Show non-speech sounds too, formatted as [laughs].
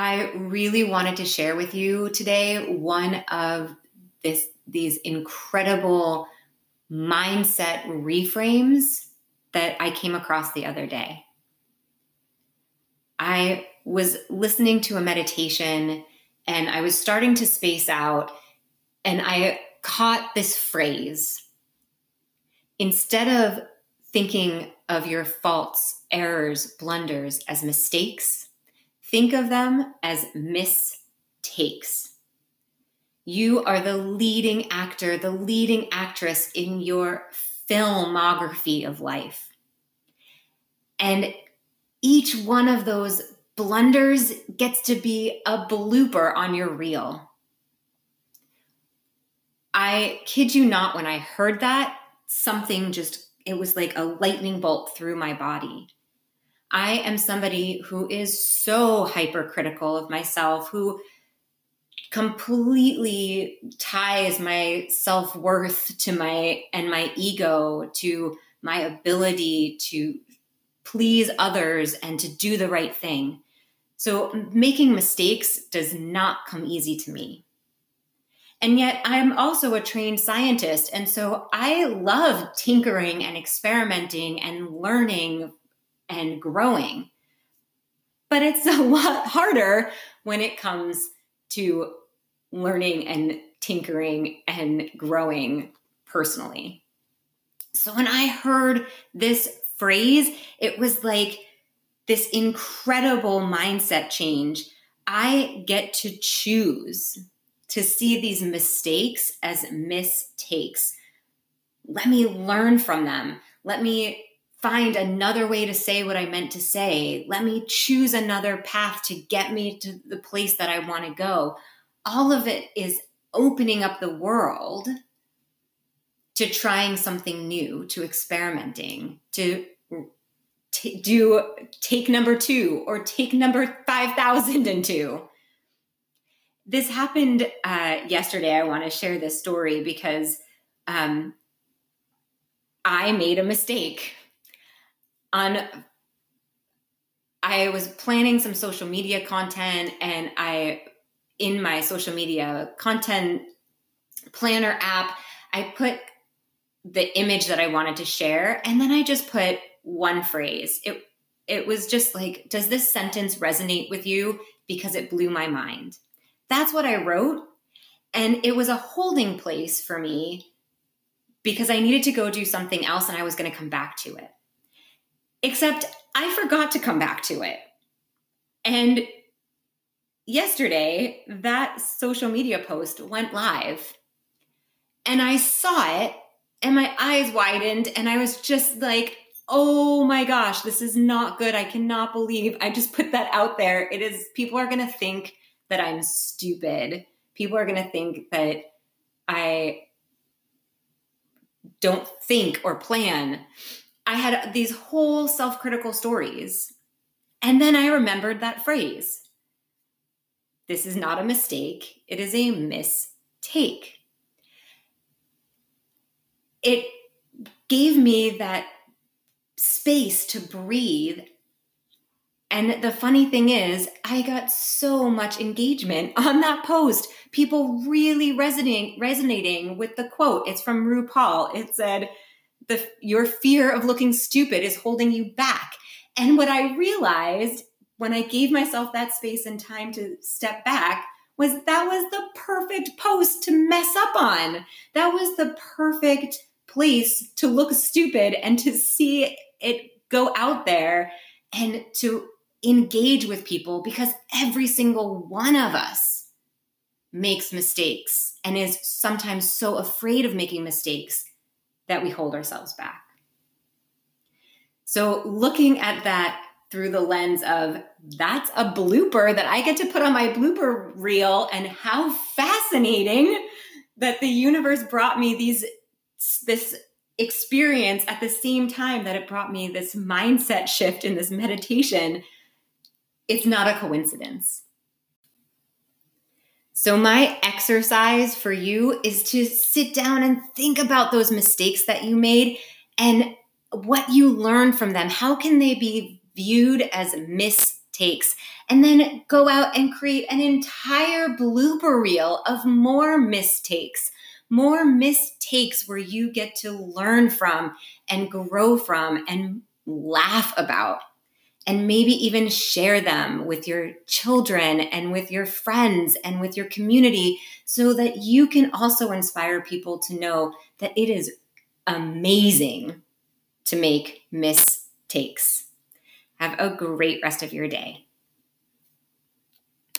I really wanted to share with you today one of this these incredible mindset reframes that I came across the other day. I was listening to a meditation and I was starting to space out and I caught this phrase. Instead of thinking of your faults, errors, blunders as mistakes, think of them as mistakes. You are the leading actor, the leading actress in your filmography of life. And each one of those blunders gets to be a blooper on your reel. I kid you not, when I heard that, something just, it was like a lightning bolt through my body. I am somebody who is so hypercritical of myself, who completely ties my self-worth to my and my ego to my ability to please others and to do the right thing. So making mistakes does not come easy to me. And yet I'm also a trained scientist. And so I love tinkering and experimenting and learning and growing. But it's [laughs] a lot harder when it comes to learning and tinkering and growing personally. So when I heard this phrase, it was like this incredible mindset change. I get to choose to see these mistakes as mistakes. Let me learn from them. Let me find another way to say what I meant to say. Let me choose another path to get me to the place that I want to go. All of it is opening up the world to trying something new, to experimenting, to t- do take number two or take number 5,002. This happened uh, yesterday. I want to share this story because um, I made a mistake on I was planning some social media content and I in my social media content planner app I put the image that I wanted to share and then I just put one phrase. It it was just like does this sentence resonate with you because it blew my mind. That's what I wrote and it was a holding place for me because I needed to go do something else and I was going to come back to it. Except I forgot to come back to it. And yesterday, that social media post went live. And I saw it, and my eyes widened, and I was just like, oh my gosh, this is not good. I cannot believe I just put that out there. It is, people are going to think that I'm stupid. People are going to think that I don't think or plan. I had these whole self critical stories. And then I remembered that phrase this is not a mistake, it is a mistake. It gave me that space to breathe. And the funny thing is, I got so much engagement [laughs] on that post. People really resonating resonating with the quote. It's from RuPaul. It said, the your fear of looking stupid is holding you back. And what I realized when I gave myself that space and time to step back was that was the perfect post to mess up on. That was the perfect place to look stupid and to see it go out there and to engage with people because every single one of us makes mistakes and is sometimes so afraid of making mistakes that we hold ourselves back. So, looking at that through the lens of that's a blooper that I get to put on my blooper reel, and how fascinating that the universe brought me these this experience at the same time that it brought me this mindset shift in this meditation. It's not a coincidence. So, my exercise for you is to sit down and think about those mistakes that you made and what you learned from them. How can they be viewed as mistakes? and then go out and create an entire blooper reel of more mistakes, more mistakes where you get to learn from and grow from and laugh about. And maybe even share them with your children and with your friends and with your community so that you can also inspire people to know that it is amazing to make mistakes. Have a great rest of your day.